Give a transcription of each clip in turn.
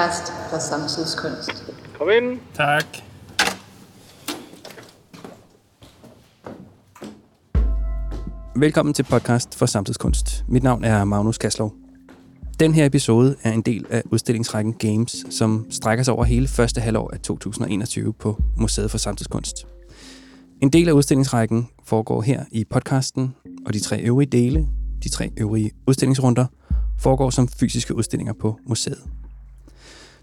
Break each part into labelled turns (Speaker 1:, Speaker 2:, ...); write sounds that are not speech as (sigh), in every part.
Speaker 1: podcast for samtidskunst.
Speaker 2: Kom ind.
Speaker 3: Tak. Velkommen til podcast for samtidskunst. Mit navn er Magnus Kaslov. Den her episode er en del af udstillingsrækken Games, som strækker sig over hele første halvår af 2021 på Museet for Samtidskunst. En del af udstillingsrækken foregår her i podcasten, og de tre øvrige dele, de tre øvrige udstillingsrunder, foregår som fysiske udstillinger på museet.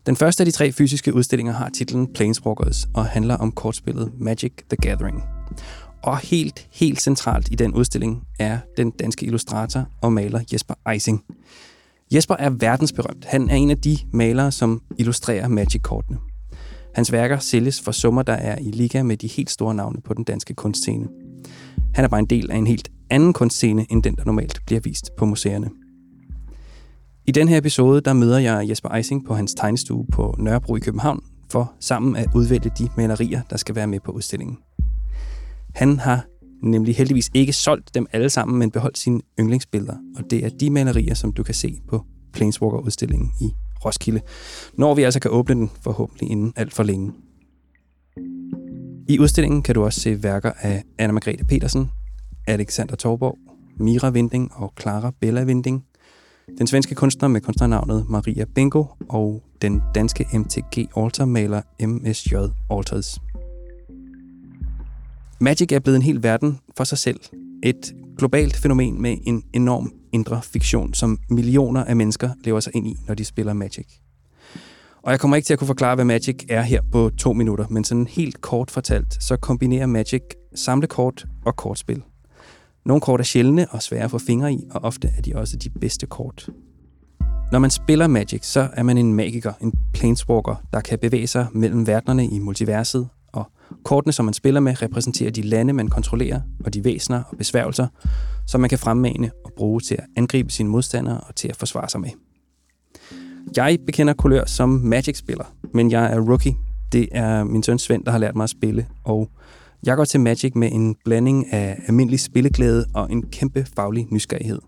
Speaker 3: Den første af de tre fysiske udstillinger har titlen Planeswalkers og handler om kortspillet Magic the Gathering. Og helt, helt centralt i den udstilling er den danske illustrator og maler Jesper Eising. Jesper er verdensberømt. Han er en af de malere, som illustrerer Magic-kortene. Hans værker sælges for summer, der er i liga med de helt store navne på den danske kunstscene. Han er bare en del af en helt anden kunstscene, end den, der normalt bliver vist på museerne. I den her episode, der møder jeg Jesper Eising på hans tegnestue på Nørrebro i København, for sammen at udvælge de malerier, der skal være med på udstillingen. Han har nemlig heldigvis ikke solgt dem alle sammen, men beholdt sine yndlingsbilleder, og det er de malerier, som du kan se på Planeswalker-udstillingen i Roskilde, når vi altså kan åbne den forhåbentlig inden alt for længe. I udstillingen kan du også se værker af Anna Margrethe Petersen, Alexander Torborg, Mira Vinding og Clara Bella Vinding, den svenske kunstner med kunstnernavnet Maria Bingo og den danske MTG altermaler MSJ Alters. Magic er blevet en hel verden for sig selv. Et globalt fænomen med en enorm indre fiktion, som millioner af mennesker lever sig ind i, når de spiller Magic. Og jeg kommer ikke til at kunne forklare, hvad Magic er her på to minutter, men sådan helt kort fortalt, så kombinerer Magic samlekort og kortspil. Nogle kort er sjældne og svære at få fingre i, og ofte er de også de bedste kort. Når man spiller Magic, så er man en magiker, en planeswalker, der kan bevæge sig mellem verdenerne i multiverset, og kortene, som man spiller med, repræsenterer de lande, man kontrollerer, og de væsener og besværgelser, som man kan fremmane og bruge til at angribe sine modstandere og til at forsvare sig med. Jeg bekender kulør som Magic-spiller, men jeg er rookie. Det er min søn Svend, der har lært mig at spille, og jeg går til Magic med en blanding af almindelig spilleglæde og en kæmpe faglig nysgerrighed.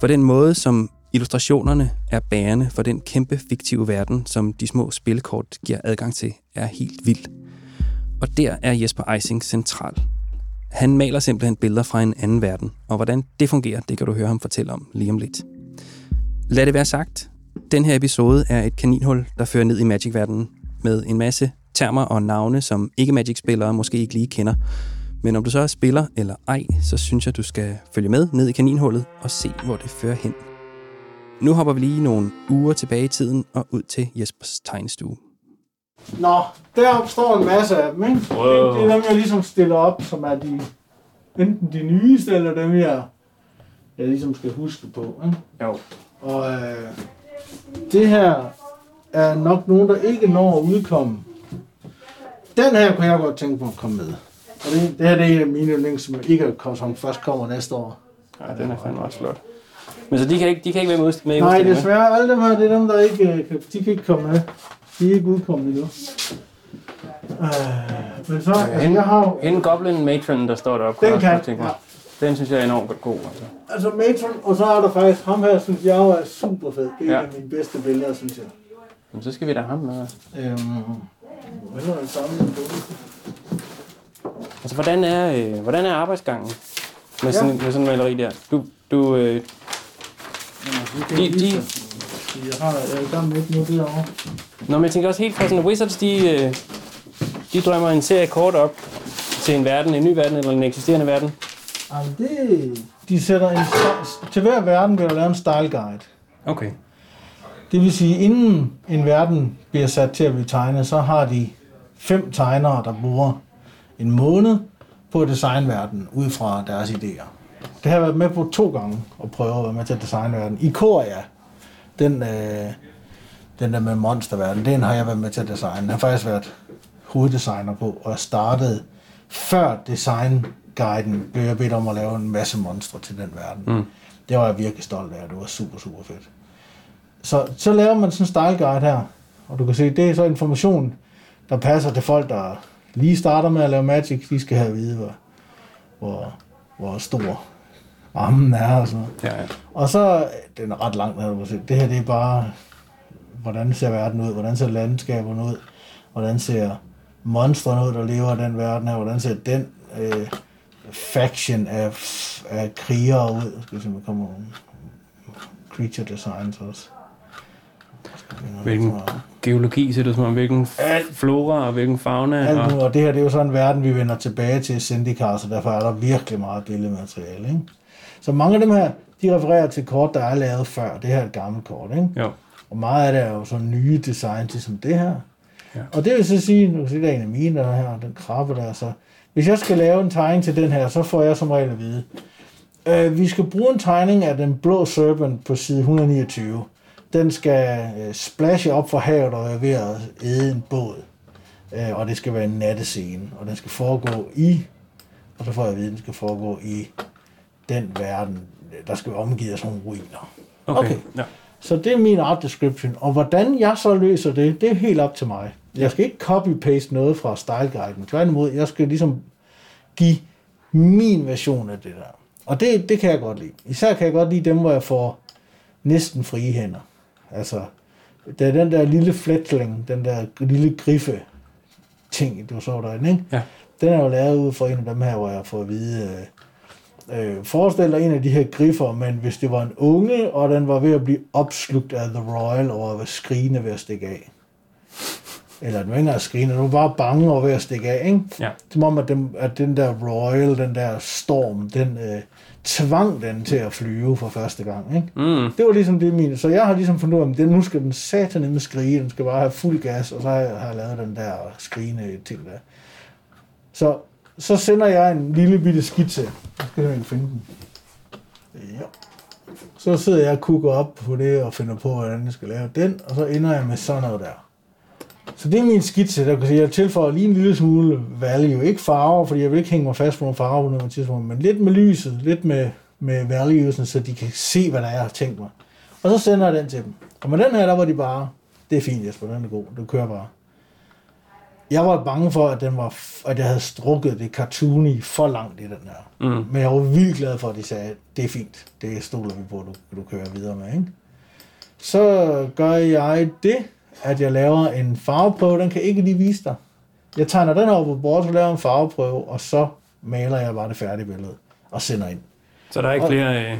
Speaker 3: For den måde, som illustrationerne er bærende for den kæmpe fiktive verden, som de små spillekort giver adgang til, er helt vildt. Og der er Jesper Eising central. Han maler simpelthen billeder fra en anden verden, og hvordan det fungerer, det kan du høre ham fortælle om lige om lidt. Lad det være sagt, den her episode er et kaninhul, der fører ned i Magic-verdenen med en masse termer og navne, som ikke-Magic-spillere måske ikke lige kender. Men om du så er spiller eller ej, så synes jeg, du skal følge med ned i kaninhullet og se, hvor det fører hen. Nu hopper vi lige nogle uger tilbage i tiden og ud til Jespers tegnestue.
Speaker 4: Nå, deroppe står en masse af dem, ikke?
Speaker 2: Wow.
Speaker 4: Det er dem, jeg ligesom stiller op, som er de, enten de nyeste, eller dem, jeg, jeg ligesom skal huske på, ikke?
Speaker 3: Jo.
Speaker 4: Og øh, det her er nok nogen, der ikke når at udkomme. Den her kunne jeg godt tænke mig at komme med. Og det, det her det er en af mine yndlings, som ikke er kommet, som først kommer næste år.
Speaker 3: Ja, den er fandme også flot. Men så de kan ikke, de kan ikke være med, med
Speaker 4: Nej, desværre. Alle dem her, det er dem, der ikke øh, de kan ikke komme med. De er ikke udkommet endnu. Øh, men så, altså, jeg har
Speaker 3: Hende Goblin Matron, der står deroppe,
Speaker 4: Den
Speaker 3: også
Speaker 4: kan,
Speaker 3: mig.
Speaker 4: ja.
Speaker 3: Den synes jeg er enormt god. Altså.
Speaker 4: altså Matron, og så er der faktisk ham her, synes jeg er super fed. Det er
Speaker 3: Ja.
Speaker 4: ja. en af mine bedste billeder, synes jeg.
Speaker 3: Men så skal vi da ham med.
Speaker 4: Øhm,
Speaker 3: Altså, hvordan er, øh, hvordan er arbejdsgangen med
Speaker 4: Ja.
Speaker 3: sådan, med sådan en maleri der? Du, du, øh,
Speaker 4: De,
Speaker 3: De- de-
Speaker 4: Jeg har jeg er i gang med nu derovre.
Speaker 3: Nå, men jeg tænker også helt fra sådan, Wizards, de, øh, de drømmer en serie kort op til en verden, en ny verden eller en eksisterende verden.
Speaker 4: Jamen, det, de sætter en, til hver verden vil der lave en style guide.
Speaker 3: Okay.
Speaker 4: Det vil sige, inden en verden bliver sat til at blive tegnet, så har de fem tegnere, der bruger en måned på at designe verden ud fra deres idéer. Det har jeg været med på to gange at prøve at være med til at designe verden. I Korea, den, øh, den der med monsterverden, den har jeg været med til at designe. Jeg har faktisk været hoveddesigner på, og jeg startede før designguiden blev jeg bedt om at lave en masse monstre til den verden. Mm. Det var jeg virkelig stolt af, det var super, super fedt. Så, så laver man sådan en style guide her, og du kan se, det er så information, der passer til folk, der lige starter med at lave Magic. De skal have at vide, hvor, hvor, hvor stor armen er og sådan noget.
Speaker 3: Ja, ja.
Speaker 4: Og så, den er ret langt se. Det her, det er bare hvordan ser verden ud, hvordan ser landskaberne ud, hvordan ser monstrene ud, der lever i den verden her, hvordan ser den øh, faction af, af krigere ud. Skal vi se, kommer nogle creature designs også.
Speaker 3: Hvilken geologi ser det som om, hvilken
Speaker 4: Alt.
Speaker 3: flora og hvilken fauna.
Speaker 4: Alt
Speaker 3: Og,
Speaker 4: nu, og det her det er jo sådan en verden, vi vender tilbage til i Zendikar, så derfor er der virkelig meget billedmateriale. Ikke? Så mange af dem her, de refererer til kort, der er lavet før. Det her er et gammelt kort. Ikke?
Speaker 3: jo.
Speaker 4: Og meget af det er jo sådan nye designs, ligesom det her.
Speaker 3: Ja.
Speaker 4: Og det vil så sige, nu kan der er en af mine, der er her, den krabbe der, så hvis jeg skal lave en tegning til den her, så får jeg som regel at vide, øh, vi skal bruge en tegning af den blå serpent på side 129. Den skal øh, splashe op for havet og er ved at æde en båd. Øh, og det skal være en nattescene, og den skal foregå i, og så får jeg at vide, den skal foregå i den verden, der skal være af sådan nogle ruiner.
Speaker 3: Okay.
Speaker 4: Okay.
Speaker 3: Ja.
Speaker 4: Så det er min art description. Og hvordan jeg så løser det, det er helt op til mig. Jeg skal ikke copy-paste noget fra styleguiden. Tværtimod, jeg skal ligesom give min version af det der. Og det, det kan jeg godt lide. Især kan jeg godt lide dem, hvor jeg får næsten frie hænder. Altså, der er den der lille fletling, den der lille griffe ting, du så derinde, ikke?
Speaker 3: Ja.
Speaker 4: Den er jo lavet ud fra en af dem her, hvor jeg får at vide, øh, øh, forestil dig en af de her griffer, men hvis det var en unge, og den var ved at blive opslugt af The Royal, og var skrigende ved at stikke af. Eller den engang skrigende, den var bare bange og ved at stikke af, ikke?
Speaker 3: Ja.
Speaker 4: Som om, at den, at den der Royal, den der storm, den øh, tvang den til at flyve for første gang, ikke?
Speaker 3: Mm.
Speaker 4: Det var ligesom det mine. Så jeg har ligesom fundet ud af, at den, nu skal den satan med skrige, den skal bare have fuld gas, og så har jeg, har jeg lavet den der skrigende ting der. Så, så sender jeg en lille bitte skitse. Jeg skal jeg finde den. Ja. Så sidder jeg og kukker op på det og finder på, hvordan jeg skal lave den, og så ender jeg med sådan noget der. Så det er min skitse, der kan sige, jeg tilføjer lige en lille smule value. Ikke farver, fordi jeg vil ikke hænge mig fast på nogle farver på noget tidspunkt, men lidt med lyset, lidt med, med valuesen, så de kan se, hvad der er, tænkt mig. Og så sender jeg den til dem. Og med den her, der var de bare, det er fint Jesper, den er god, du kører bare. Jeg var bange for, at, den var, at jeg havde strukket det cartoony for langt i den her.
Speaker 3: Mm.
Speaker 4: Men jeg var vildt glad for, at de sagde, det er fint, det stoler vi på, du, du kører videre med. Ikke? Så gør jeg det, at jeg laver en farveprøve, den kan ikke lige vise dig. Jeg tegner den over på bordet, så laver en farveprøve, og så maler jeg bare det færdige billede og sender ind.
Speaker 3: Så der er ikke
Speaker 4: Og-
Speaker 3: flere... Øh,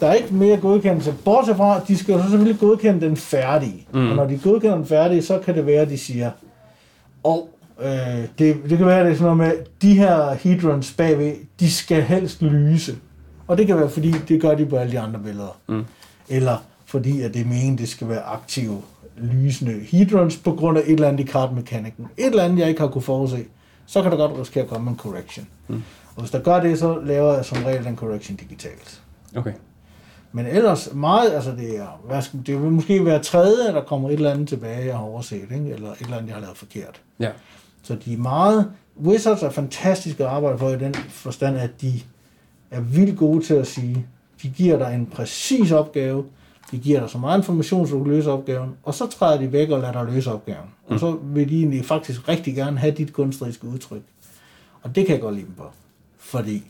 Speaker 4: Der er ikke mere godkendelse, bortset fra, de skal jo så selvfølgelig godkende den færdige. Mm. Og når de godkender den færdige, så kan det være, at de siger, og øh, det, det kan være, at det er sådan noget med, de her hedrons bagved, de skal helst lyse. Og det kan være, fordi det gør de på alle de andre billeder.
Speaker 3: Mm.
Speaker 4: Eller fordi, at det er meningen, det skal være aktive, lysende hedrons på grund af et eller andet i kartmekanikken. Et eller andet, jeg ikke har kunne forudse. Så kan der godt risikere at komme en correction. Mm. Og hvis der gør det, så laver jeg som regel den correction digitalt.
Speaker 3: okay.
Speaker 4: Men ellers meget, altså det er, hvad skal, det vil måske være tredje, der kommer et eller andet tilbage, jeg har overset, ikke? eller et eller andet, jeg har lavet forkert.
Speaker 3: Ja.
Speaker 4: Så de er meget, Wizards er fantastiske at arbejde for i den forstand, at de er vildt gode til at sige, de giver dig en præcis opgave, de giver dig så meget information, så du kan løse opgaven, og så træder de væk og lader dig løse opgaven. Mm. Og så vil de egentlig faktisk rigtig gerne have dit kunstneriske udtryk. Og det kan jeg godt lide dem på, fordi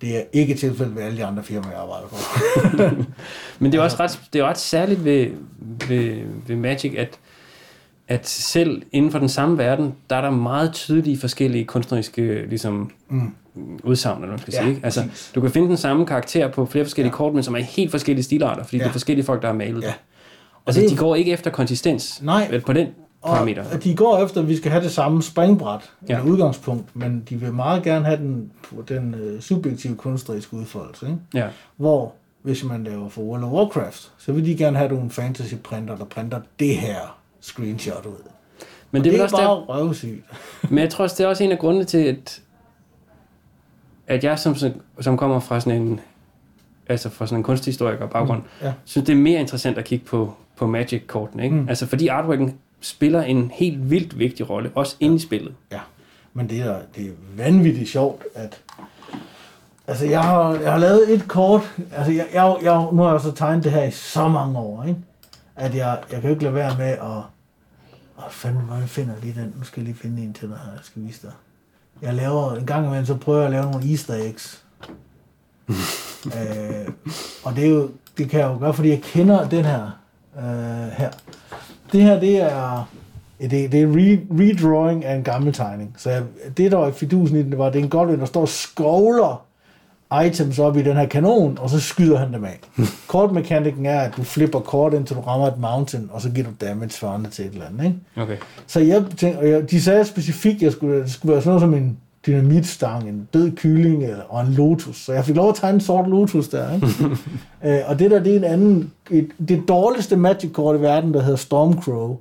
Speaker 4: det er ikke tilfældet ved alle de andre firmaer, jeg arbejder for. (laughs)
Speaker 3: Men det er også ret, det er ret særligt ved, ved, ved Magic, at, at selv inden for den samme verden, der er der meget tydelige forskellige kunstneriske ligesom, mm. Udsagn, eller hvad man skal
Speaker 4: Ja,
Speaker 3: sige. Ikke? Altså,
Speaker 4: præcis.
Speaker 3: du kan finde den samme karakter på flere forskellige
Speaker 4: Ja.
Speaker 3: kort, men som er helt forskellige stilarter, fordi ja. det er forskellige folk, der har malet.
Speaker 4: Ja.
Speaker 3: Altså,
Speaker 4: det-
Speaker 3: de går ikke efter konsistens,
Speaker 4: Nej.
Speaker 3: på den parameter.
Speaker 4: Og de går efter, at vi skal have det samme springbræt,
Speaker 3: Ja.
Speaker 4: udgangspunkt, men de vil meget gerne have den, den uh, subjektive kunstneriske udfoldelse. Ikke?
Speaker 3: Ja.
Speaker 4: Hvor, hvis man laver for World of Warcraft, så vil de gerne have nogle fantasy printer, der printer det her screenshot ud.
Speaker 3: Men
Speaker 4: Og
Speaker 3: det,
Speaker 4: det
Speaker 3: er også
Speaker 4: bare
Speaker 3: der,
Speaker 4: røvsygt.
Speaker 3: Men jeg tror også, det er også en af grundene til, at, at jeg som, som kommer fra sådan en, altså fra sådan en kunsthistoriker baggrund, mm,
Speaker 4: ja.
Speaker 3: synes, det er mere interessant at kigge på, på Magic-kortene. Ikke? Mm. Altså fordi artworken spiller en helt vildt vigtig rolle, også inde i spillet.
Speaker 4: Ja, men det er, det er vanvittigt sjovt, at... Altså, jeg har, jeg har lavet et kort... Altså, jeg, jeg, jeg, nu har jeg så tegnet det her i så mange år, ikke? At jeg, jeg kan jo ikke lade være med at... Åh, fanden, hvor finder lige den? Nu skal jeg lige finde en til dig her, jeg skal vise dig. Jeg laver... En gang imellem, så prøver jeg at lave nogle easter eggs. (laughs) øh, og det er jo... Det kan jeg jo gøre, fordi jeg kender den her. Øh, her. Det her, det er, det, det er re, redrawing af en gammel tegning. Så jeg, det, der var i fidusen i den, var, at det er en goblin, der står og skovler items op i den her kanon, og så skyder han dem af. (laughs) Kortmekanikken er, at du flipper kort, indtil du rammer et mountain, og så giver du damage svarende til et eller andet. Ikke?
Speaker 3: Okay.
Speaker 4: Så jeg tænkte, og jeg, de sagde specifikt, at jeg skulle, det skulle være sådan noget som en dynamitstang, en død kylling eller, og en lotus. Så jeg fik lov at tegne en sort lotus der. Ikke? (laughs) øh, og det der, det er en anden, et, det dårligste magic-kort i verden, der hedder Stormcrow.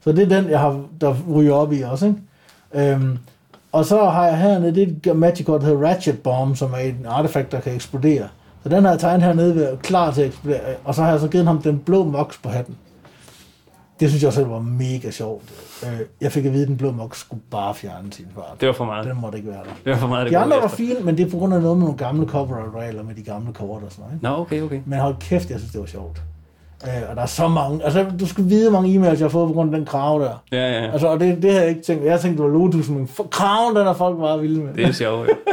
Speaker 4: Så det er den, jeg har, der ryger op i også. Ikke? Øhm, og så har jeg hernede, det er et der hedder Ratchet Bomb, som er en artefakt, der kan eksplodere. Så den har jeg tegnet hernede, ved, klar til at eksplodere. Og så har jeg så givet ham den blå mox på hatten. Det synes jeg selv var mega sjovt. Øh, Jeg fik at vide, at den blå mox skulle bare fjerne sin fart.
Speaker 3: Det var for meget.
Speaker 4: Den måtte ikke være der.
Speaker 3: Det var for meget, det
Speaker 4: De andre var fine, men det er på grund af noget med nogle gamle copyright-regler med de gamle kort og sådan noget. Ikke?
Speaker 3: Nå, okay, okay.
Speaker 4: Men hold kæft, jeg synes, det var sjovt. Øh, og der er så mange, altså du skal vide, hvor mange e-mails jeg har fået på grund af den krav der.
Speaker 3: Ja, ja, ja.
Speaker 4: Altså, og det, det havde jeg ikke tænkt. Jeg tænkte, det var Lotus, men for- kraven, den er folk meget vilde med.
Speaker 3: Det er sjovt, ja. (laughs)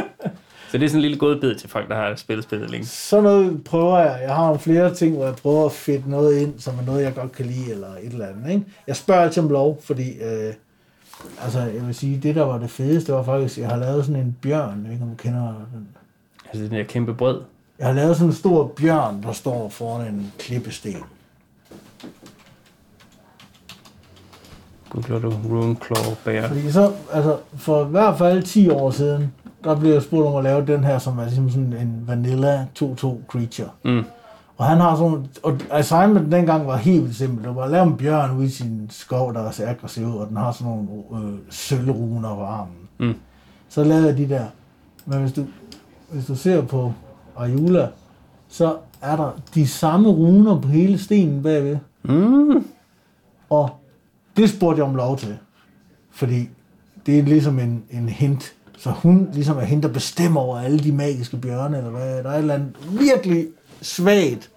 Speaker 3: Så det er sådan en lille godbid til folk, der har spillet spillet længe.
Speaker 4: Sådan noget prøver jeg. Jeg har nogle flere ting, hvor jeg prøver at fedte noget ind, som er noget, jeg godt kan lide, eller et eller andet. Ikke? Jeg spørger altid om lov, fordi øh, altså, jeg vil sige, det der var det fedeste, var faktisk, jeg har lavet sådan en bjørn, jeg ved ikke, om du kender den.
Speaker 3: Altså den der kæmpe brød.
Speaker 4: Jeg har lavet sådan en stor bjørn, der står foran en klippesten.
Speaker 3: Googler du Rune Claw Bear.
Speaker 4: Fordi så, altså, for i hvert fald 10 år siden, der blev jeg spurgt om at lave den her, som er ligesom sådan en vanilla 2-2 creature.
Speaker 3: Mm.
Speaker 4: Og han har sådan, og assignment dengang var helt vildt simpelt. Det var at lave en bjørn ude i sin skov, der er så aggressiv, og den har sådan nogle øh, sølvruner på armen.
Speaker 3: Mm.
Speaker 4: Så lavede jeg de der. Men hvis du, hvis du ser på Ayula, så er der de samme runer på hele stenen bagved.
Speaker 3: Mm.
Speaker 4: Og det spurgte jeg om lov til. Fordi det er ligesom en, en hint. Så hun ligesom er hende, der bestemmer over alle de magiske bjørne, eller hvad. Der er et eller andet virkelig svagt.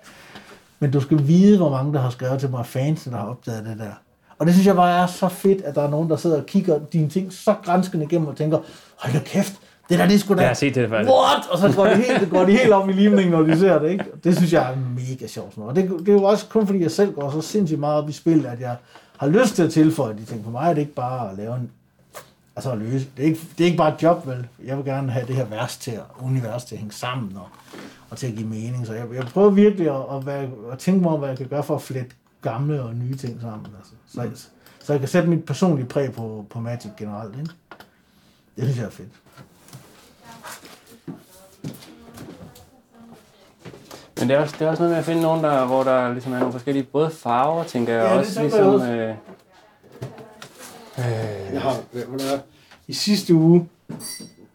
Speaker 4: Men du skal vide, hvor mange, der har skrevet til mig, fans, der har opdaget det der. Og det synes jeg bare er så fedt, at der er nogen, der sidder og kigger dine ting så grænskende igennem og tænker, hold da kæft, det der, det er sgu da...
Speaker 3: Jeg har set det faktisk.
Speaker 4: What? Og så går de helt, går de helt op i limningen, når de ser det, ikke? Det synes jeg er mega sjovt. Og det, det er jo også kun fordi, jeg selv går så sindssygt meget op i spil, at jeg har lyst til at tilføje de ting. For mig er det ikke bare at lave en... Altså at løse. Det er ikke, det er ikke bare et job, vel? Jeg vil gerne have det her vers til, at- univers til at hænge sammen og, og til at give mening. Så jeg, jeg prøver virkelig at, at, være, at tænke mig om, hvad jeg kan gøre for at flette gamle og nye ting sammen. Altså. Så, så jeg kan sætte mit personlige præg på, på Magic generelt. Ikke? Det synes jeg er fedt.
Speaker 3: Men det er, også, det er også noget med at finde nogen, der, hvor der ligesom er nogle forskellige, både farver, tænker jeg,
Speaker 4: Ja, det
Speaker 3: også
Speaker 4: jeg
Speaker 3: ligesom...
Speaker 4: også.
Speaker 3: Øh, øh,
Speaker 4: Jeg har, det I sidste uge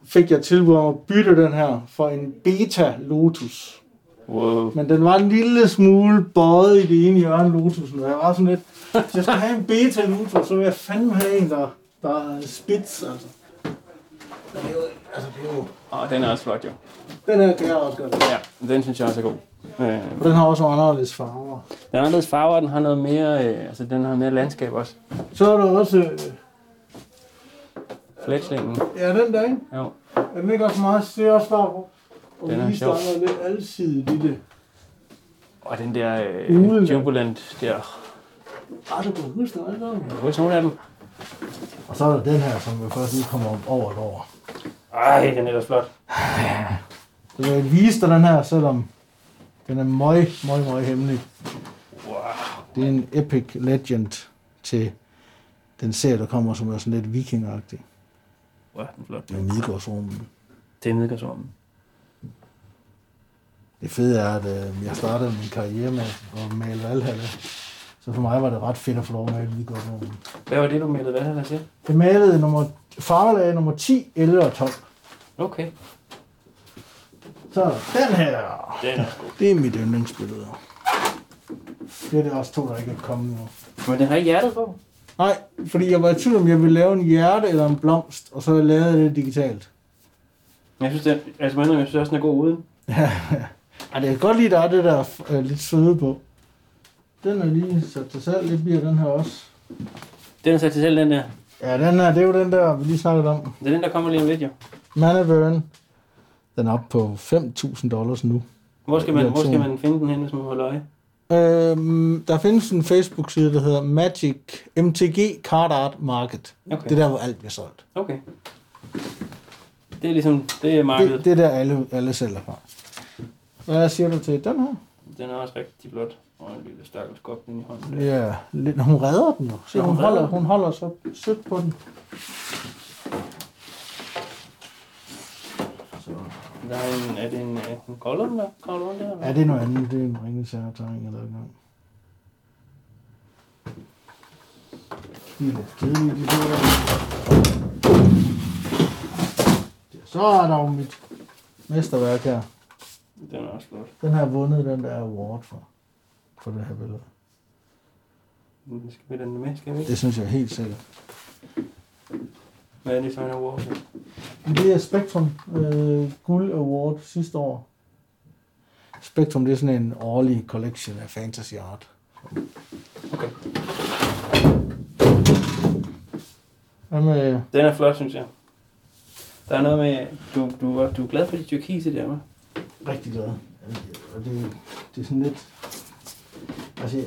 Speaker 4: fik jeg tilbud om at bytte den her for en Beta Lotus.
Speaker 3: wow.
Speaker 4: Men den var en lille smule bøjet i det ene hjørne Lotusen, og jeg var sådan lidt, hvis jeg skal have en Beta Lotus, så vil jeg fandme have en, der, der er spids, altså. Det er altså det er jo,
Speaker 3: Og den er også flot, jo.
Speaker 4: den her kan jeg også godt.
Speaker 3: Ja, den synes jeg også er god. Øh,
Speaker 4: Og den har også nogle anderledes farver.
Speaker 3: den er anderledes farver, den har noget mere, øh, altså den har mere landskab også.
Speaker 4: Så er der også, øh,
Speaker 3: Fletchlingen,
Speaker 4: ja den der, ikke?
Speaker 3: jo.
Speaker 4: Er den ikke også meget, ser også bare på. Og
Speaker 3: Den er
Speaker 4: lige
Speaker 3: sjov.
Speaker 4: starter lidt alsidigt i det.
Speaker 3: Og den der øh, Jubilant der.
Speaker 4: Ah, du kan huske det, ikke?
Speaker 3: Hvor er nogle af dem?
Speaker 4: Og så er der den her, som jo først udkommer om over et år.
Speaker 3: Ej, den er da flot.
Speaker 4: Så jeg vise dig den her, selvom den er møg, møg, møg hemmelig.
Speaker 3: Wow.
Speaker 4: Det er en epic legend til den serie, der kommer, som er sådan lidt vikingagtig.
Speaker 3: Wow, den er flot.
Speaker 4: Med Midgårdsrummen.
Speaker 3: Det er Midgårdsrummen.
Speaker 4: Det fede er, at øh, jeg startede min karriere med at male Valhalla. Så for mig var det ret fedt at få lov at male Midgårdsrummen.
Speaker 3: Hvad var det, du hvad han til?
Speaker 4: Jeg malede nummer, farvelag nummer 10, 11 og 12.
Speaker 3: Okay.
Speaker 4: Så er den her.
Speaker 3: Den er god.
Speaker 4: Det er mit yndlingsbillede. Det er det også to, der ikke er kommet nu.
Speaker 3: Men den har ikke hjertet på.
Speaker 4: Nej, fordi jeg var i tvivl om, jeg ville lave en hjerte eller en blomst, og så lavede jeg det digitalt.
Speaker 3: Jeg synes, det, altså, man, jeg synes også, den er god uden.
Speaker 4: Ej, det er godt lide, der er det der øh, lidt søde på. Den er lige sat til salg, det bliver den her også.
Speaker 3: Den er sat til selv, den der.
Speaker 4: Ja, den her, det er jo den der, vi lige snakkede om.
Speaker 3: Det er den, der kommer lige om lidt, jo.
Speaker 4: Mana Burn. Den er oppe på 5.000 dollars nu.
Speaker 3: Hvor skal man,
Speaker 4: Ja,
Speaker 3: hvor skal man finde den hen, hvis man holder øje?
Speaker 4: Øhm, der findes en Facebook-side, der hedder Magic MTG Card Art Market.
Speaker 3: Okay.
Speaker 4: Det er der, hvor alt bliver solgt.
Speaker 3: Okay. Det er ligesom, det er markedet.
Speaker 4: Det, det er der, alle, alle sælger fra. Hvad siger du til den her?
Speaker 3: Den er også rigtig flot. Og en lille stakkels goblin i hånden.
Speaker 4: Ja, lidt, hun redder den jo. Se,
Speaker 3: Ja, hun
Speaker 4: hun, holder,
Speaker 3: den.
Speaker 4: hun holder så sødt på den. Så.
Speaker 3: Der er, en, er det en, en gollum, der kravler rundt der? eller?
Speaker 4: Ja, det er noget andet. Det er en ringesærtegn eller noget. De er lidt kedelige, de der. Så er der jo mit mesterværk her.
Speaker 3: Den er også flot.
Speaker 4: Den har jeg vundet den der award for. For det her billede.
Speaker 3: Skal vi den med? Skal vi?
Speaker 4: Det synes jeg helt sikkert.
Speaker 3: Hvad er det for en award?
Speaker 4: Det er Spektrum øh, Guld Award sidste år. Spektrum det er sådan en årlig collection af fantasy art.
Speaker 3: Okay.
Speaker 4: Hvad med,
Speaker 3: Den er flot, synes jeg. Der er noget med, du, du, du er glad for de tyrkise der, hva'?
Speaker 4: rigtig glad. Og det, det er sådan lidt... Altså, jeg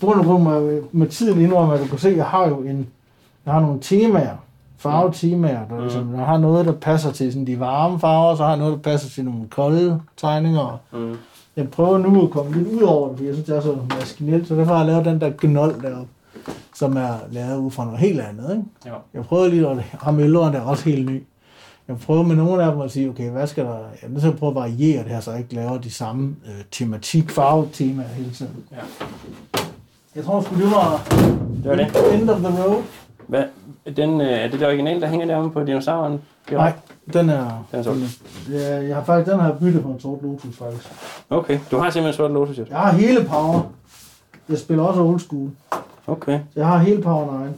Speaker 4: burde på med, med tiden indrømme, at du kan se, at jeg har jo en, jeg har nogle temaer, farvetemaer, der, ligesom, jeg har noget, der passer til sådan de varme farver, så har noget, der passer til nogle kolde tegninger.
Speaker 3: Mm.
Speaker 4: Jeg prøver nu at komme lidt ud over det, fordi jeg synes, det er så maskinelt, så derfor har jeg lavet den der gnold deroppe, som er lavet ud fra noget helt andet. Ikke?
Speaker 3: Ja.
Speaker 4: Jeg prøvede lige, at ham ældre, der er også helt ny. Jeg prøver med nogle af dem at sige, okay, hvad skal der... Jeg er nødt til at prøve at variere det her, så jeg ikke laver de samme øh, tematik, farvetemaer hele tiden.
Speaker 3: Ja.
Speaker 4: Jeg tror sgu, det var
Speaker 3: Det var det.
Speaker 4: end of the road.
Speaker 3: Hvad? Den, øh, er det det originale, der hænger deromme på dinosauren?
Speaker 4: Nej, den er...
Speaker 3: Den er solgt.
Speaker 4: ja, jeg har faktisk, den har jeg byttet på en sort Lotus, faktisk.
Speaker 3: Okay, du har simpelthen sort Lotus, jo.
Speaker 4: Jeg har hele power. Jeg spiller også old school.
Speaker 3: Okay.
Speaker 4: Så jeg har hele power 9.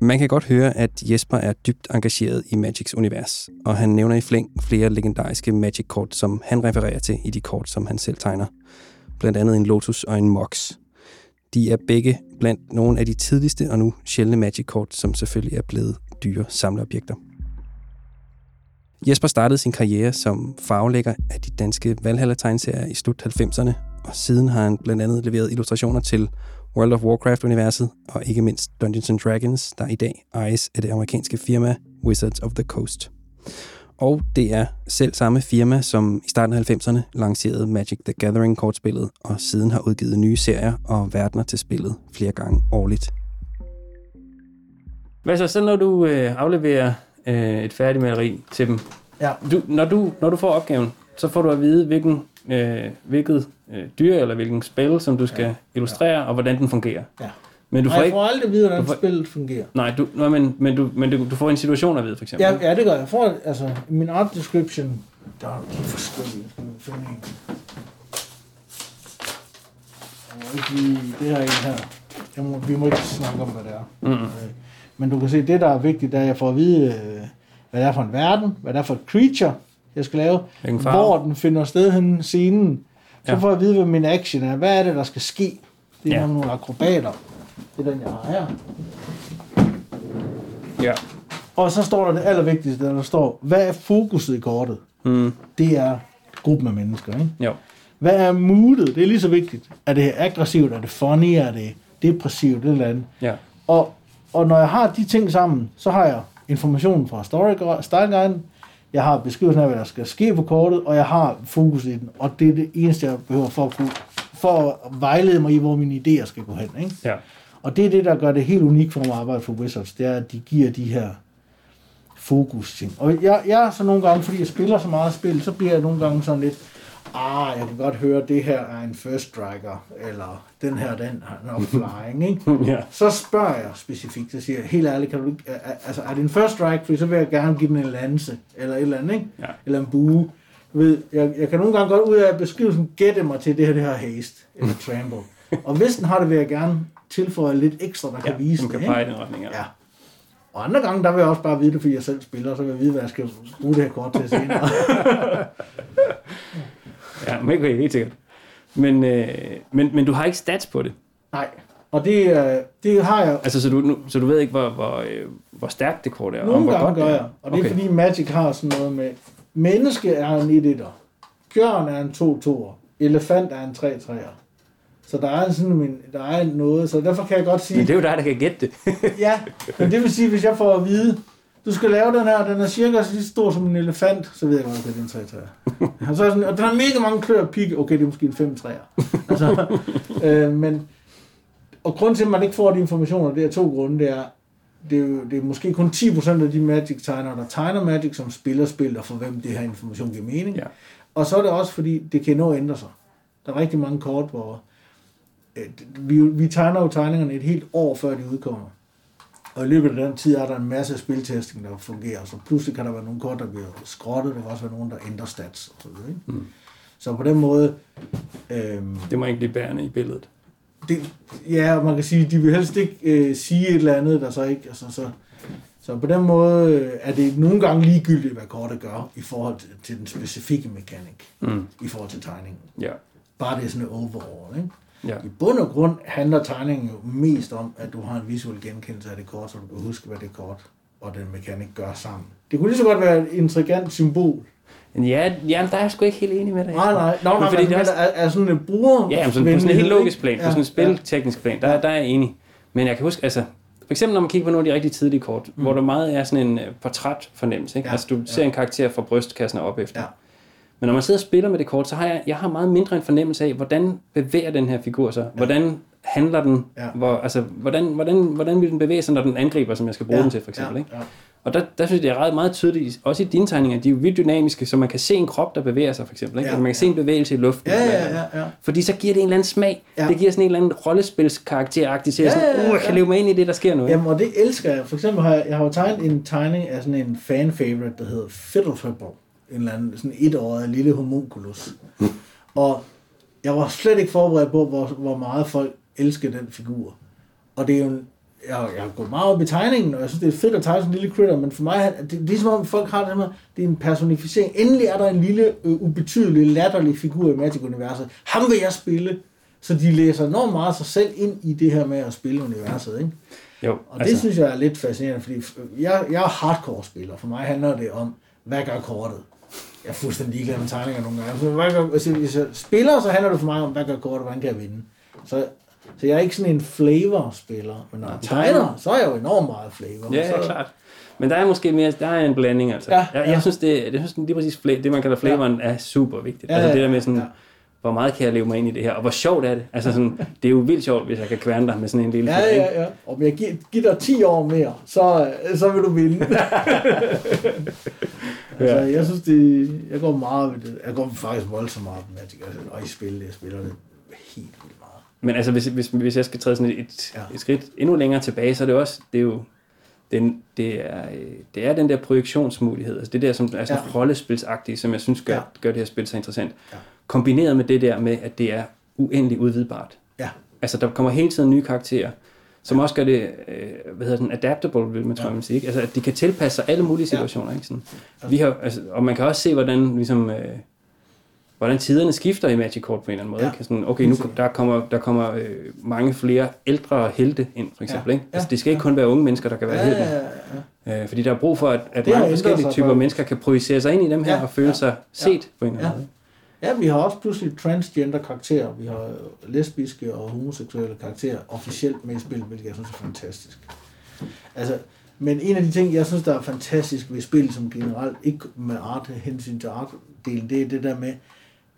Speaker 3: Man kan godt høre, at Jesper er dybt engageret i Magics univers, og han nævner i flæng flere legendariske Magic-kort, som han refererer til i de kort, som han selv tegner. Blandt andet en Lotus og en Mox. De er begge blandt nogle af de tidligste og nu sjældne Magic-kort, som selvfølgelig er blevet dyre samleobjekter. Jesper startede sin karriere som farvelægger af de danske Valhalla-tegneserier i slut 90'erne, og siden har han blandt andet leveret illustrationer til World of Warcraft-universet, og ikke mindst Dungeons and Dragons, der i dag ejes af det amerikanske firma Wizards of the Coast. Og det er selv samme firma, som i starten af 90'erne lancerede Magic the Gathering-kortspillet, og siden har udgivet nye serier og verdener til spillet flere gange årligt. Hvad så, så når du øh, afleverer øh, et færdigt maleri til dem?
Speaker 4: Ja.
Speaker 3: Du, når, du, når du får opgaven, så får du at vide, hvilken, øh, hvilket øh, dyr eller hvilken spil, som du skal ja. illustrere, og hvordan den fungerer.
Speaker 4: Ja.
Speaker 3: Men du
Speaker 4: Nej,
Speaker 3: får
Speaker 4: jeg
Speaker 3: ikke...
Speaker 4: får aldrig at vide, hvordan
Speaker 3: får-
Speaker 4: spillet fungerer.
Speaker 3: Nej, du, nå, men, men, du, men du, du får en situation at vide, for eksempel.
Speaker 4: Ja, ja, det gør jeg. Jeg får, altså, min art description, der er de forskellige. Skal vi finde en. Jeg må ikke lige, det her er en her. Jeg må, vi må ikke snakke om, hvad det er.
Speaker 3: Mm-hmm.
Speaker 4: Men du kan se, det der er vigtigt, det er, at jeg får at vide, øh, hvad det er for en verden, hvad det er for et creature, jeg skal lave, hvor den finder sted hen scenen. Så
Speaker 3: Ja.
Speaker 4: får jeg at vide, hvad min action er. Hvad er det, der skal ske? Det er
Speaker 3: ja.
Speaker 4: nogle akrobater. Det er den, jeg har her.
Speaker 3: Ja.
Speaker 4: Og så står der det allervigtigste, der står, hvad er fokuset i kortet?
Speaker 3: Mm.
Speaker 4: Det er gruppen af mennesker, ikke?
Speaker 3: Jo.
Speaker 4: Hvad er moodet? Det er lige så vigtigt. Er det aggressivt? Er det funny? Er det depressivt? Det eller andet.
Speaker 3: Ja.
Speaker 4: Og, og når jeg har de ting sammen, så har jeg informationen fra story, style guiden, jeg har beskrivelsen af, hvad der skal ske på kortet, og jeg har fokus i den. Og det er det eneste, jeg behøver for at, kunne, for at vejlede mig i, hvor mine idéer skal gå hen. Ikke?
Speaker 3: Ja.
Speaker 4: Og det er det, der gør det helt unikt for mig at arbejde for Wizards, det er, at de giver de her fokus ting. Og jeg, jeg er så nogle gange, fordi jeg spiller så meget spil, så bliver jeg nogle gange sådan lidt, ah, jeg kan godt høre, at det her er en first striker, eller den her, den er nok flying, ikke? (laughs)
Speaker 3: ja.
Speaker 4: Så spørger jeg specifikt, så siger jeg, helt ærligt, kan du ikke, altså er det en first strike, fordi så vil jeg gerne give den en lanse, eller et eller andet, ikke?
Speaker 3: Ja.
Speaker 4: Eller en bue. Du ved, jeg, jeg kan nogle gange godt ud af beskrivelsen gætte mig til det her, det her haste, eller trample. (laughs) Og hvis den har det, vil jeg gerne tilføje lidt ekstra, der kan
Speaker 3: ja.
Speaker 4: vise
Speaker 3: Som kan
Speaker 4: det,
Speaker 3: pege i
Speaker 4: ikke?
Speaker 3: den retning, ja.
Speaker 4: Ja. Og andre gange, der vil jeg også bare vide det, fordi jeg selv spiller, så vil jeg vide, hvad jeg skal bruge det her kort til senere. (laughs)
Speaker 3: Ja, men okay, helt sikkert. Men, øh, men, men du har ikke stats på det.
Speaker 4: Nej, og det, øh, det har jeg
Speaker 3: Altså, så du, nu, så du ved ikke, hvor, hvor, øh, hvor stærkt det kort er, og
Speaker 4: Nogle
Speaker 3: hvor
Speaker 4: gange
Speaker 3: godt
Speaker 4: gør jeg, og det er fordi Magic har sådan noget med, menneske er en 1 -1'er. bjørn er en 2-2'er, elefant er en 3-3'er. Så der er sådan en, der er noget, så derfor kan jeg godt sige...
Speaker 3: Men det er jo dig, der kan gætte det. (laughs)
Speaker 4: Ja, men det vil sige, hvis jeg får at vide, du skal lave den her, den er cirka lige så stor som en elefant, så ved jeg godt, at det er en 3 3 (laughs) og, så er sådan, og den har mega mange klør og pigge. Okay, det er måske en 5 3 altså, (laughs) øh, men, og grund til, at man ikke får de informationer, det er to grunde. Det er, det er, jo, det er måske kun 10% af de Magic-tegnere, der tegner Magic, som spiller spil, og for hvem det her information giver mening.
Speaker 3: Ja.
Speaker 4: Og så er det også, fordi det kan nå at ændre sig. Der er rigtig mange kort, hvor vi, vi tegner jo tegningerne et helt år, før de udkommer. Og i løbet af den tid er der en masse spiltesting, der fungerer. Så pludselig kan der være nogle kort, der bliver skrottet. Der kan også være nogen, der ændrer stats. Og så, videre, ikke? Mm. så på den måde... Øhm,
Speaker 3: Det må ikke blive bærende i billedet.
Speaker 4: det, ja, man kan sige, de vil helst ikke øh, sige et eller andet, der så ikke... Altså, så, så på den måde øh, er det nogle gange ligegyldigt, hvad kortet gør i forhold til, til den specifikke mekanik,
Speaker 3: Mm.
Speaker 4: i forhold til tegningen.
Speaker 3: Ja.
Speaker 4: Bare det er sådan overall, ikke?
Speaker 3: Ja.
Speaker 4: I bund og grund handler tegningen jo mest om, at du har en visuel genkendelse af det kort, så du kan huske, hvad det kort og den mekanik gør sammen. Det kunne lige så godt være et intrigant symbol.
Speaker 3: Ja, ja, der er jeg sgu ikke helt enig med dig.
Speaker 4: Nej, nej. Nå,
Speaker 3: Men
Speaker 4: nej,
Speaker 3: fordi
Speaker 4: men,
Speaker 3: det er også-
Speaker 4: er, er sådan en bruger...
Speaker 3: Ja, men sådan, på sådan en helt logisk plan, på sådan en
Speaker 4: Ja,
Speaker 3: spilteknisk plan, der, der er jeg enig. Men jeg kan huske, altså, for eksempel når man kigger på nogle af de rigtig tidlige kort, mm. hvor der meget er sådan en uh, portrætfornemmelse, ikke?
Speaker 4: Ja,
Speaker 3: Ja, altså du ser
Speaker 4: ja.
Speaker 3: en karakter fra brystkassen og op efter.
Speaker 4: Ja.
Speaker 3: Men når man sidder og spiller med det kort, så har jeg, jeg har meget mindre en fornemmelse af, hvordan bevæger den her figur sig? Hvordan handler den?
Speaker 4: Ja.
Speaker 3: Hvor, altså, hvordan, hvordan, hvordan vil den bevæge sig, når den angriber, som jeg skal bruge
Speaker 4: Ja,
Speaker 3: den til, for eksempel?
Speaker 4: ja,
Speaker 3: ikke?
Speaker 4: ja.
Speaker 3: Og der, der synes jeg, det er ret meget tydeligt, også i dine tegninger, de er jo vildt dynamiske, så man kan se en krop, der bevæger sig, for eksempel. Ikke?
Speaker 4: Ja,
Speaker 3: Ja, man kan se en bevægelse i luften.
Speaker 4: Ja, ja, ja, ja.
Speaker 3: Fordi så giver det en eller anden smag.
Speaker 4: Ja.
Speaker 3: Ja. Det giver sådan en eller anden rollespilskarakteragtig til,
Speaker 4: Ja,
Speaker 3: ja,
Speaker 4: ja, ja,
Speaker 3: uh, jeg kan
Speaker 4: ja.
Speaker 3: leve mig ind i det, der sker nu.
Speaker 4: Jamen, og det elsker jeg. For eksempel har jeg, jeg har jo tegnet en tegning af sådan en fan-favorite, der hedder Fiddle Flipper. En eller anden sådan etårig lille homunculus. og jeg var slet ikke forberedt på, hvor, hvor meget folk elsker den figur. Og det er jo en, jeg, jeg har gået meget op i tegningen, og jeg synes, det er fedt at tegne sådan en lille critter, men for mig, det, det er som om folk har det med, det er en personificering. Endelig er der en lille, øh, ubetydelig, latterlig figur i Magic-universet. Ham vil jeg spille. Så de læser enormt meget sig selv ind i det her med at spille universet, ikke?
Speaker 3: Jo,
Speaker 4: Og altså, det synes jeg er lidt fascinerende, fordi jeg, jeg er hardcore spiller. For mig handler det om, hvad gør kortet? Jeg er fuldstændig ligeglad med tegninger nogle gange. Så hvad gør, altså, hvis jeg spiller, så handler det for mig om, hvad gør kortet, hvordan kan jeg vinde? Så, så jeg er ikke sådan en flavor-spiller, men når jeg
Speaker 3: tegner.
Speaker 4: så er jeg jo enormt meget flavor.
Speaker 3: Ja,
Speaker 4: så,
Speaker 3: ja, klart. Men der er måske mere, der er en blanding, altså.
Speaker 4: Ja,
Speaker 3: jeg, jeg
Speaker 4: ja.
Speaker 3: synes, det, jeg synes lige præcis, det man kalder flavoren er super vigtigt.
Speaker 4: Ja,
Speaker 3: altså
Speaker 4: ja,
Speaker 3: det der med sådan,
Speaker 4: ja.
Speaker 3: hvor meget kan jeg leve mig ind i det her, og hvor sjovt er det? Altså sådan, det er jo vildt sjovt, hvis jeg kan kværne dig med sådan en lille
Speaker 4: Ja,
Speaker 3: ting,
Speaker 4: ja, ja. Og jeg giver, giver dig 10 år mere, så, så vil du vinde. (laughs) altså, jeg synes, det, jeg går meget ved det. Jeg går faktisk voldsomt meget med Magic, altså, og i spil, jeg spiller det helt vildt meget.
Speaker 3: Men altså, hvis, hvis, hvis jeg skal træde sådan et, et,
Speaker 4: Ja.
Speaker 3: et skridt endnu længere tilbage, så er det også, det er jo, den, det, er, det er den der projektionsmulighed, altså det der, som er sådan
Speaker 4: Ja.
Speaker 3: ja. rollespilsagtigt, som jeg synes gør,
Speaker 4: Ja.
Speaker 3: ja. gør det her spil så interessant.
Speaker 4: Ja.
Speaker 3: Kombineret med det der med, at det er uendelig udvidbart.
Speaker 4: Ja,
Speaker 3: Altså, der kommer hele tiden nye karakterer, som også gør det, øh, hvad hedder den, adaptable, vil man tror,
Speaker 4: Ja.
Speaker 3: ja. man sige. Ikke? Altså, at de kan tilpasse sig alle mulige situationer. Ikke? Sådan. Vi har, altså, og man kan også se, hvordan, ligesom, øh, hvordan tiderne skifter i Magic Kort på en eller anden måde.
Speaker 4: Ja.
Speaker 3: Ja. Ikke? Sådan, okay, nu der kommer, der kommer øh, mange flere ældre helte ind, for eksempel.
Speaker 4: Ja.
Speaker 3: Ikke? Altså,
Speaker 4: Ja.
Speaker 3: det skal ikke kun være unge mennesker, der kan være
Speaker 4: ja,
Speaker 3: helte.
Speaker 4: ja, ja.
Speaker 3: Øh, fordi der er brug for, at, at mange forskellige typer
Speaker 4: for-
Speaker 3: mennesker kan projicere sig ind i dem her
Speaker 4: Ja,
Speaker 3: og føle
Speaker 4: ja,
Speaker 3: sig set på en eller anden
Speaker 4: Ja.
Speaker 3: måde.
Speaker 4: Ja, vi har også pludselig transgender karakterer. Vi har lesbiske og homoseksuelle karakterer officielt med i spillet, hvilket jeg synes er fantastisk. Altså, men en af de ting, jeg synes, der er fantastisk ved spil som generelt, ikke med art, hensyn til art-delen, det er det der med,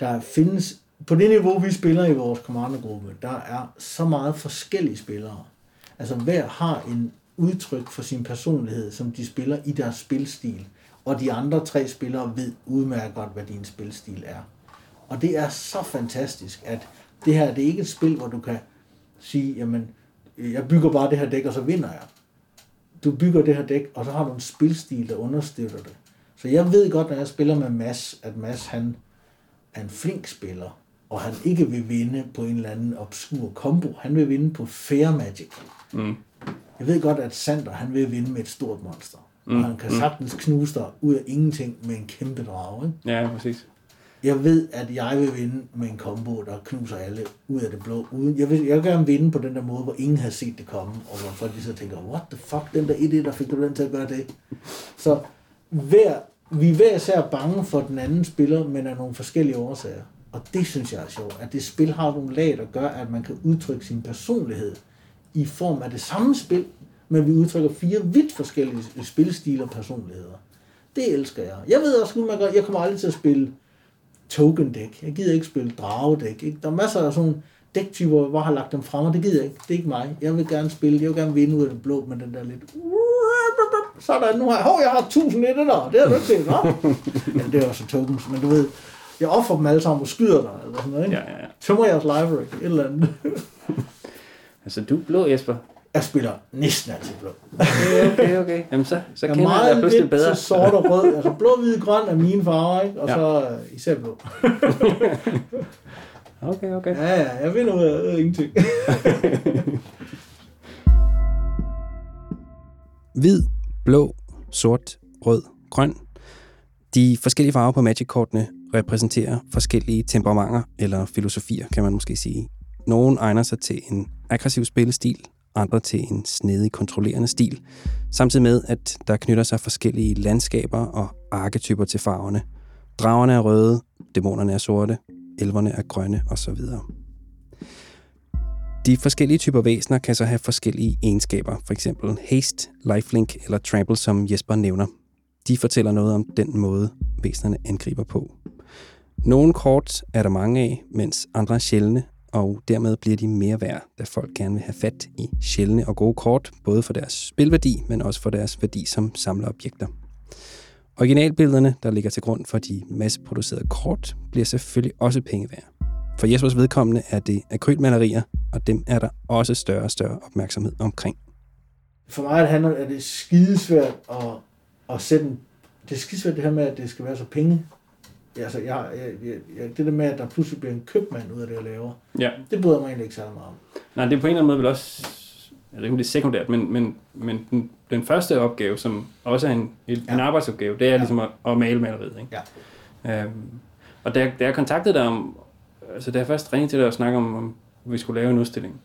Speaker 4: der findes, på det niveau, vi spiller i vores kommandogruppe, der er så meget forskellige spillere. Altså hver har en udtryk for sin personlighed, som de spiller i deres spilstil. Og de andre tre spillere ved udmærket godt, hvad din spilstil er. Og det er så fantastisk, at det her, det er ikke et spil, hvor du kan sige, jamen, jeg bygger bare det her dæk, og så vinder jeg. Du bygger det her dæk, og så har du en spilstil, der understøtter det. Så jeg ved godt, når jeg spiller med Mads, at Mads han er en flink spiller, og han ikke vil vinde på en eller anden obskur combo. Han vil vinde på fair magic.
Speaker 3: Mm.
Speaker 4: Jeg ved godt, at Sander han vil vinde med et stort monster. Mm. Og han kan sagtens knuse dig ud af ingenting med en kæmpe drage. Ikke?
Speaker 3: Ja, præcis.
Speaker 4: Jeg ved, at jeg vil vinde med en combo, der knuser alle ud af det blå. Uden, jeg, vil, jeg vil gerne vinde på den der måde, hvor ingen har set det komme, og hvor folk lige så tænker, what the fuck, den der 1 der fik du den til at gøre det. Så hver vi er hver især bange for den anden spiller, men af nogle forskellige årsager. Og det synes jeg er sjovt, at det spil har nogle lag, der gør, at man kan udtrykke sin personlighed i form af det samme spil, men vi udtrykker fire vidt forskellige spilstiler og personligheder. Det elsker jeg. Jeg ved også, at man jeg kommer aldrig til at spille token deck. Jeg gider ikke spille dragedæk. Ikke? Der er masser af sådan dæktyper, hvor jeg har lagt dem frem, og det gider jeg ikke. Det er ikke mig. Jeg vil gerne spille, jeg vil gerne vinde ud af det blå, med den der lidt... Sådan, nu har jeg, hov, jeg har 1000 i det der. Det er du ikke set, ja, det er også tokens, men du ved, jeg offer dem alle sammen og skyder dig, eller sådan noget, ikke?
Speaker 3: Ja, ja, ja.
Speaker 4: Tømmer jeres library, et eller andet. (laughs)
Speaker 3: Altså, du er blå, Jesper.
Speaker 4: Jeg spiller næsten altid blå.
Speaker 3: Okay, okay, okay. Jamen, så, så
Speaker 4: Jeg er
Speaker 3: kender jeg
Speaker 4: meget
Speaker 3: pludselig
Speaker 4: lidt
Speaker 3: bedre.
Speaker 4: til sort og rød. Altså blå, hvid, grøn er mine farver, ikke? Og
Speaker 3: Ja.
Speaker 4: så øh, især blå. (laughs)
Speaker 3: Okay, okay.
Speaker 4: Ja, ja, jeg vinder ud af øh, ingenting. (laughs)
Speaker 3: Hvid, blå, sort, rød, grøn. De forskellige farver på Magic-kortene repræsenterer forskellige temperamenter eller filosofier, kan man måske sige. Nogle egner sig til en aggressiv spillestil, andre til en snedig, kontrollerende stil, samtidig med, at der knytter sig forskellige landskaber og arketyper til farverne. Dragerne er røde, dæmonerne er sorte, elverne er grønne osv. De forskellige typer væsener kan så have forskellige egenskaber, for eksempel haste, lifelink eller trample, som Jesper nævner. De fortæller noget om den måde, væsenerne angriber på. Nogle kort er der mange af, mens andre er sjældne, og dermed bliver de mere værd, da folk gerne vil have fat i sjældne og gode kort, både for deres spilværdi, men også for deres værdi som samlerobjekter. Originalbillederne, der ligger til grund for de masseproducerede kort, bliver selvfølgelig også penge værd. For Jespers vedkommende er det akrylmalerier, og dem er der også større og større opmærksomhed omkring.
Speaker 4: For mig det handler, er det skidesvært at, at sætte en, det er skidesvært det her med, at det skal være så penge. Altså, jeg, jeg, jeg, jeg, det der med, at der pludselig bliver en købmand ud af det, jeg laver,
Speaker 3: Ja.
Speaker 4: det bryder jeg mig egentlig ikke særlig meget om.
Speaker 3: Nej, det er på en eller anden måde vel også jeg ved ikke, om det er sekundært, men, men, men den, den første opgave, som også er en, en,
Speaker 4: Ja.
Speaker 3: arbejdsopgave, det er
Speaker 4: Ja.
Speaker 3: ligesom at, at male maleriet. Ikke?
Speaker 4: Ja.
Speaker 3: Øhm, og da, da jeg kontaktede dig om, altså da jeg først ringede til dig og snakkede om, om vi skulle lave en udstilling,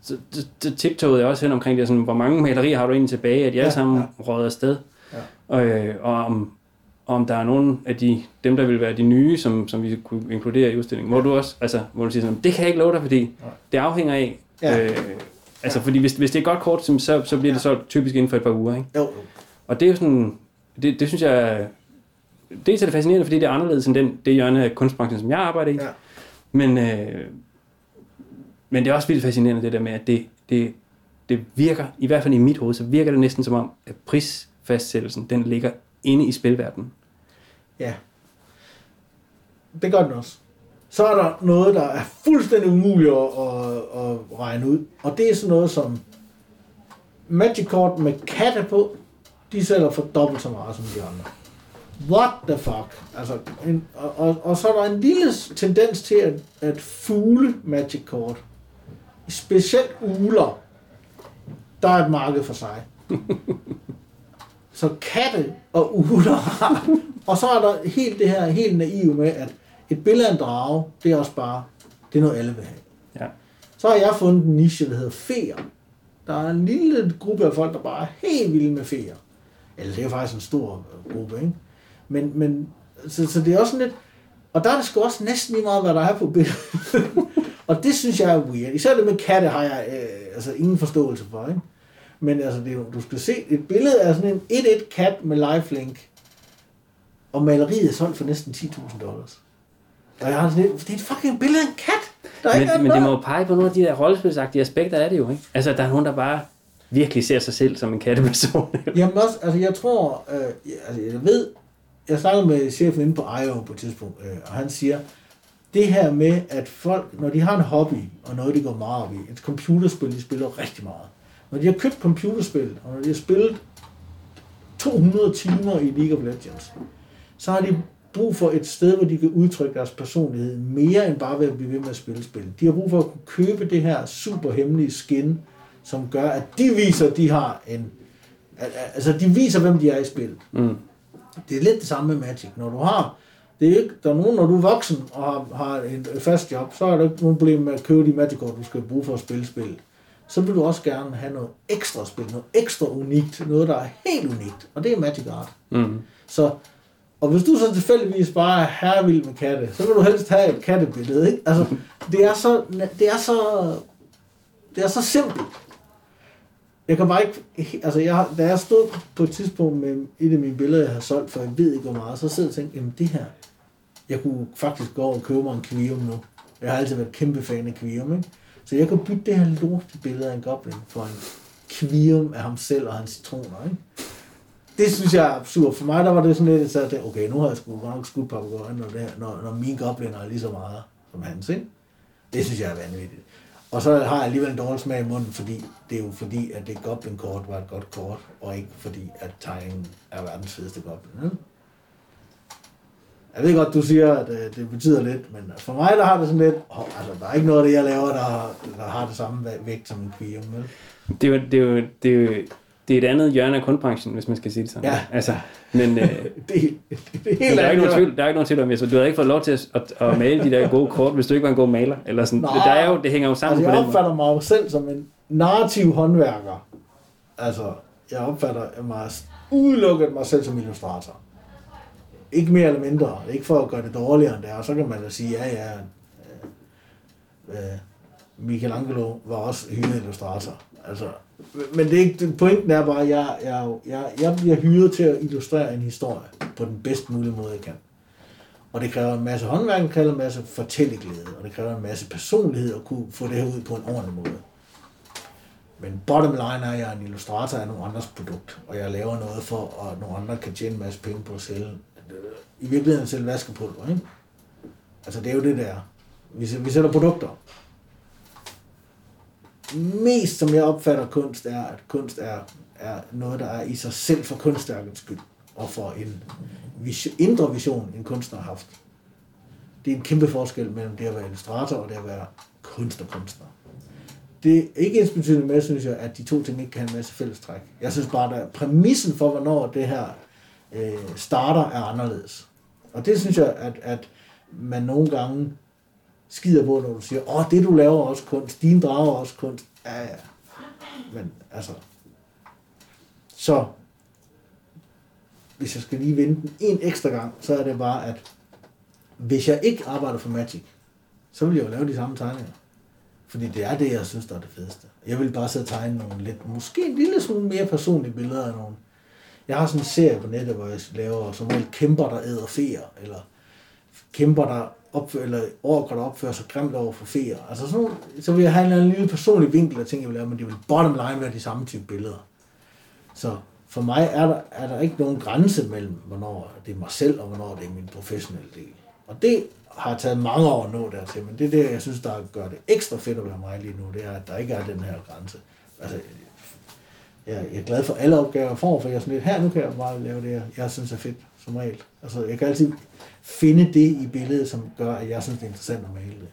Speaker 3: så, så, så tiptoede jeg også hen omkring det, sådan, hvor mange malerier har du egentlig tilbage, at alle
Speaker 4: Ja,
Speaker 3: sammen
Speaker 4: ja.
Speaker 3: råder afsted.
Speaker 4: Ja.
Speaker 3: Og, øh, og om, om der er nogen af de, dem, der vil være de nye, som, som vi kunne inkludere i udstillingen, hvor du også, altså, hvor du siger sådan, det kan jeg ikke love dig, fordi
Speaker 4: Nej.
Speaker 3: det afhænger af,
Speaker 4: Ja.
Speaker 3: øh, altså
Speaker 4: Ja.
Speaker 3: fordi hvis, hvis det er godt kort, så, så så bliver det solgt typisk inden for et par uger, ikke?
Speaker 4: Jo.
Speaker 3: Og det er jo sådan, det, det synes jeg, dels er det fascinerende, fordi det er anderledes end den, det hjørne af kunstbranchen, som jeg arbejder i,
Speaker 4: Ja.
Speaker 3: men, øh, men det er også vildt fascinerende det der med, at det, det, det virker, i hvert fald i mit hoved, så virker det næsten som om, at prisfastsættelsen, den ligger inde i spilverdenen.
Speaker 4: Ja. Det gør den også. Så er der noget, der er fuldstændig umuligt at, at, at regne ud. Og det er sådan noget som Magic Kort med katte på, de sælger for dobbelt så meget som de andre. What the fuck? Altså, en, og, og, og så er der en lille tendens til at, at fugle Magic Kort. Specielt uler. Der er et marked for sig. (laughs) Så katte og uler har. Og så er der helt det her helt naive med, at et billede af en drage, det er også bare, det er noget alle vil have.
Speaker 3: Ja.
Speaker 4: Så har jeg fundet en niche, der hedder feer. Der er en lille gruppe af folk, der bare er helt vilde med feer. Eller det er faktisk en stor øh, gruppe, ikke? Men, men så, så det er også sådan lidt, og der er det sgu også næsten lige meget, hvad der er på billedet. (laughs) og det synes jeg er weird. Især det med katte har jeg øh, altså ingen forståelse for, ikke? Men altså, det er, jo- du skal se, et billede af sådan en 1-1 kat med lifelink, og maleriet er solgt for næsten 10.000 dollars. Og jeg har sådan lidt, det er et fucking billede af en kat. Der er ikke
Speaker 3: Men, men det må jo pege på nogle af de der rollespilsagtige aspekter af det jo, ikke? Altså, der er nogen, der bare virkelig ser sig selv som en katteperson. (laughs)
Speaker 4: Jamen også, altså jeg tror, øh, altså jeg ved, jeg snakkede med chefen inde på IO på et tidspunkt, øh, og han siger, det her med, at folk, når de har en hobby, og noget de går meget op i, et computerspil, de spiller rigtig meget. Når de har købt computerspil, og når de har spillet 200 timer i League of Legends, så har de brug for et sted, hvor de kan udtrykke deres personlighed mere end bare ved at blive ved med at spille spil. De har brug for at kunne købe det her super hemmelige skin, som gør, at de viser, at de har en... al- al- Altså, de viser, hvem de er i spillet.
Speaker 3: Mm.
Speaker 4: Det er lidt det samme med Magic. Når du har... Det er ikke, der er nogen, når du er voksen og har, har en fast job, så er der ikke nogen problem med at købe de Magic-kort, du skal bruge for at spille spil. Så vil du også gerne have noget ekstra spil, noget ekstra unikt, noget, der er helt unikt, og det er Magic Art.
Speaker 3: Mm.
Speaker 4: Så og hvis du så tilfældigvis bare er herrevild med katte, så vil du helst have et kattebillede, ikke? Altså, det er så, det er så, det er så simpelt. Jeg kan bare ikke, altså jeg, da jeg stod på et tidspunkt med et af mine billeder, jeg har solgt, for jeg ved ikke hvor meget, så sidder jeg og tænkte, jamen det her, jeg kunne faktisk gå over og købe mig en kvium nu. Jeg har altid været kæmpe fan af kvium, ikke? Så jeg kunne bytte det her lortebillede af en goblin for en kvium af ham selv og hans citroner, ikke? Det synes jeg er absurd. For mig der var det sådan lidt, at jeg okay, nu har jeg sgu godt nok skudt papagøjen, når, det når, når mine gobliner er lige så meget som hans, ikke? Det synes jeg er vanvittigt. Og så har jeg alligevel en dårlig smag i munden, fordi det er jo fordi, at det goblin-kort var et godt kort, og ikke fordi, at tegningen er verdens fedeste goblin. Ikke? Jeg ved godt, du siger, at øh, det betyder lidt, men for mig der har det sådan lidt, oh, altså der er ikke noget af det, jeg laver, der der har det samme vægt som en kvium, vel?
Speaker 3: Det er jo, det er jo, det er jo det er et andet hjørne af kunstbranchen, hvis man skal sige det sådan.
Speaker 4: Ja.
Speaker 3: Altså, men, øh, (laughs)
Speaker 4: Det, det, det er helt
Speaker 3: der er ikke nogen tvivl, der er ikke nogen tvivl om, Jesper. Du havde ikke fået lov til at, at, at male de der gode kort, hvis du ikke var en god maler. Eller sådan.
Speaker 4: Nå.
Speaker 3: Der er jo, det hænger jo sammen
Speaker 4: Altså,
Speaker 3: på
Speaker 4: jeg
Speaker 3: den måde.
Speaker 4: opfatter mig jo selv som en narrativ håndværker. Altså, jeg opfatter mig udelukket mig selv som illustrator. Ikke mere eller mindre. Ikke for at gøre det dårligere end det er. Så kan man da sige, ja, ja, øh, øh, Michelangelo var også hyret illustrator. Altså, men det er ikke, pointen er bare, at jeg, jeg, jeg, jeg bliver hyret til at illustrere en historie på den bedst mulige måde, jeg kan. Og det kræver en masse håndværk, det kræver en masse fortælleglæde, og det kræver en masse personlighed at kunne få det her ud på en ordentlig måde. Men bottom line er, at jeg er en illustrator af nogle andres produkt, og jeg laver noget for, at nogle andre kan tjene en masse penge på at sælge. I virkeligheden sælge vaskepulver, ikke? Altså det er jo det der. Vi, vi sælger produkter. Mest som jeg opfatter kunst er, at kunst er, er noget, der er i sig selv for kunstværkens skyld, og for en vision, indre vision, en kunstner har haft. Det er en kæmpe forskel mellem det at være illustrator og det at være kunstner-kunstner. Det er ikke ens betydende med, synes jeg, at de to ting ikke kan have en masse fællestræk. Jeg synes bare, at præmissen for, hvornår det her øh, starter, er anderledes. Og det synes jeg, at, at man nogle gange skider på, når du siger, åh, det du laver er også kunst, dine drager er også kunst. Ja, ja. Men altså, så hvis jeg skal lige vende den en ekstra gang, så er det bare, at hvis jeg ikke arbejder for Magic, så vil jeg jo lave de samme tegninger. Fordi det er det, jeg synes, der er det fedeste. Jeg vil bare sidde og tegne nogle lidt, måske en lille smule mere personlige billeder af nogle. Jeg har sådan en serie på nettet, hvor jeg laver som regel kæmper, der æder feer, eller kæmper, der opfører, eller orker, der opfører sig grimt over for feer. Altså sådan, nogle- så vil jeg have en eller anden lille personlig vinkel af ting, jeg vil lave, men det vil bottom line være de samme type billeder. Så for mig er der, er der ikke nogen grænse mellem, hvornår det er mig selv, og hvornår det er min professionelle del. Og det har taget mange år at nå dertil, men det er det, jeg synes, der gør det ekstra fedt at være mig lige nu, det er, at der ikke er den her grænse. Altså, jeg, jeg er glad for alle opgaver, jeg får, for jeg er sådan lidt, her nu kan jeg bare lave det, jeg, jeg synes er fedt, som regel. Altså, jeg kan altid finde det i billedet, som gør, at jeg synes, det er interessant at male det.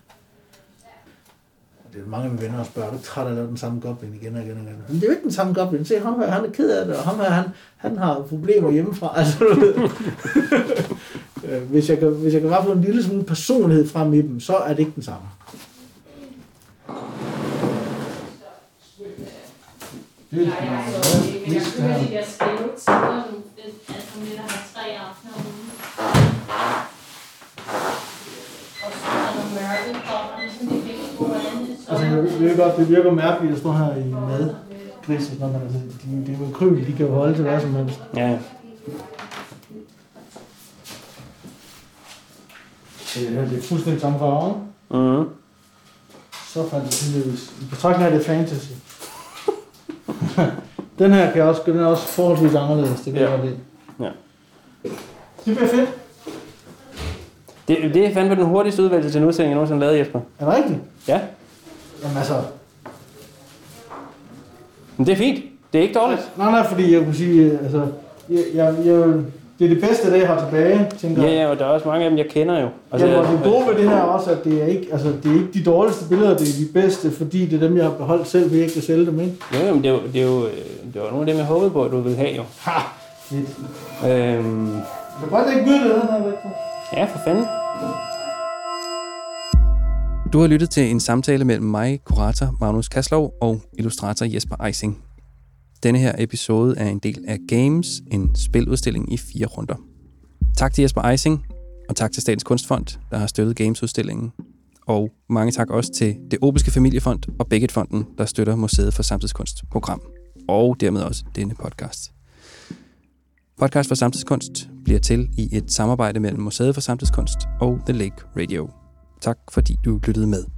Speaker 4: Det er mange af mine venner, der spørger, er du træt af at lave den samme goblin igen og igen og igen? Men det er jo ikke den samme goblin. Se, ham her, han er ked af det, og ham her, han, han har problemer hjemmefra. (laughs) Altså, øh, hvis, jeg kan, hvis jeg kan bare få en lille smule personlighed frem i dem, så er det ikke den samme.
Speaker 2: Så jeg kan høre de der skæve tider nu. Det er altså med, der har tre aftener om ugen. Og så er der mørke, og det er sådan, det gode vande. Så
Speaker 4: Altså, det virker, godt, det virker mærkeligt at stå her i mad. Gris og sådan noget, men altså, de, det er jo kryb, de kan jo holde til hvad som helst.
Speaker 3: Ja.
Speaker 4: Det, her, det er fuldstændig samme farve.
Speaker 3: Mm-hmm.
Speaker 4: Så fantastisk. I betragtning af det er fantasy. (laughs) den her kan jeg også, den er også forholdsvis anderledes, det kan
Speaker 3: Ja.
Speaker 4: jeg godt lide.
Speaker 3: Ja.
Speaker 4: Det bliver fedt.
Speaker 3: Det, det er fandme den hurtigste udvalgelse til en udsending, jeg nogensinde lavede, Jesper.
Speaker 4: Er det rigtigt?
Speaker 3: Ja,
Speaker 4: Jamen altså,
Speaker 3: men det er fint. Det er ikke dårligt.
Speaker 4: nej, nej, fordi jeg kunne sige, altså, jeg, jeg, jeg, det er det bedste, det jeg har tilbage, tænker
Speaker 3: Ja,
Speaker 4: jeg.
Speaker 3: ja, og der er også mange af dem, jeg kender jo.
Speaker 4: Altså, ja, og det gode ved det her er også, at det er ikke, altså, det er ikke de dårligste billeder, det er de bedste, fordi det er dem, jeg har beholdt selv, jeg ikke kan sælge dem, ikke?
Speaker 3: Jo, jo, men det er jo, det er jo, øh, det var nogle af dem, jeg håbede på, at du ville have jo.
Speaker 4: Ha! Fedt.
Speaker 3: Øhm,
Speaker 4: Du kan godt lægge byrdet den her væk.
Speaker 3: ja, for fanden. Du har lyttet til en samtale mellem mig, kurator Magnus Kaslov og illustrator Jesper Eising. Denne her episode er en del af Games, en spiludstilling i fire runder. Tak til Jesper Eising, og tak til Statens Kunstfond, der har støttet Games-udstillingen. Og mange tak også til det Obiske Familiefond og Beckett-fonden, der støtter Museet for Samtidskunst program. Og dermed også denne podcast. Podcast for Samtidskunst bliver til i et samarbejde mellem Museet for Samtidskunst og The Lake Radio. Tak fordi du lyttede med.